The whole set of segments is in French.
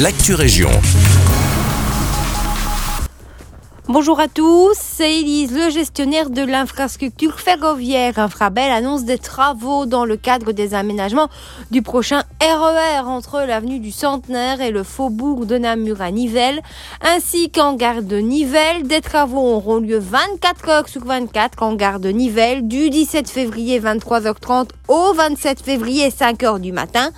l'actu région. Bonjour à tous, c'est Elise, le gestionnaire de l'infrastructure ferroviaire. Infrabel annonce des travaux dans le cadre des aménagements du prochain RER e entre l'avenue du Centenaire et le faubourg de Namur à Nivelles, ainsi qu'en gare de Nivelles. Des travaux auront lieu 24 heures sur 24 en gare de Nivelles du 17 février 23h30 au 27 février 5h du matin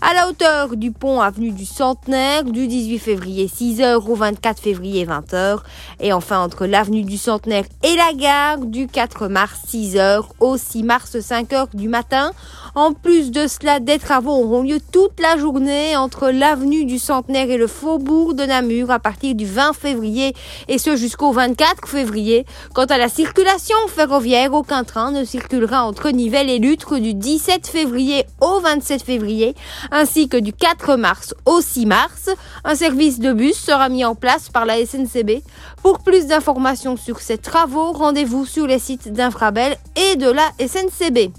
à la hauteur du pont avenue du Centenaire du 18 février 6h au 24 février 20h et enfin entre l'avenue du Centenaire et la gare du 4 mars 6h au 6 mars 5h du matin. En plus de cela, des travaux auront lieu toute la journée entre l'avenue du Centenaire et le faubourg de Namur à partir du 20 février et ce jusqu'au 24 février. Quant à la circulation ferroviaire, aucun train ne circulera entre Nivelles et Lutre du 17 février au 27 février ainsi que du 4 mars au 6 mars. Un service de bus sera mis en place par la SNCB. Pour plus d'informations sur ces travaux, rendez-vous sur les sites d'Infrabel et de la SNCB.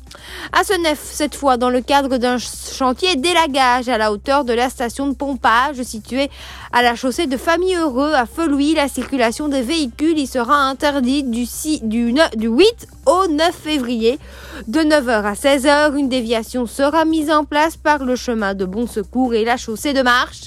À Senef, cette fois dans le cadre d'un chantier d'élagage à la hauteur de la station de pompage située à la chaussée de Famille Heureux à Felouis, la circulation des véhicules y sera interdite du, 6, du, du 8 au 9 février. De 9h à 16h, une déviation sera mise en place par le chemin de Bon Secours et la chaussée de marche.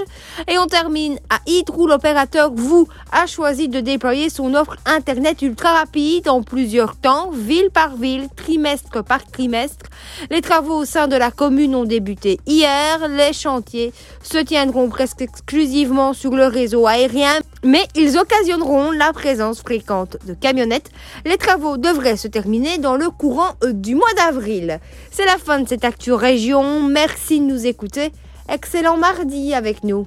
Et on termine à Hydrou, l'opérateur vous a choisi de déployer son offre Internet ultra rapide en plusieurs temps, ville par ville, trimestre par trimestre. Les travaux au sein de la commune ont débuté hier. Les chantiers se tiendront presque exclusivement sur le réseau aérien, mais ils occasionneront la présence fréquente de camionnettes. Les travaux devraient se terminer dans le courant du mois d'avril. C'est la fin de cette Actu Région. Merci de nous écouter. Excellent mardi avec nous.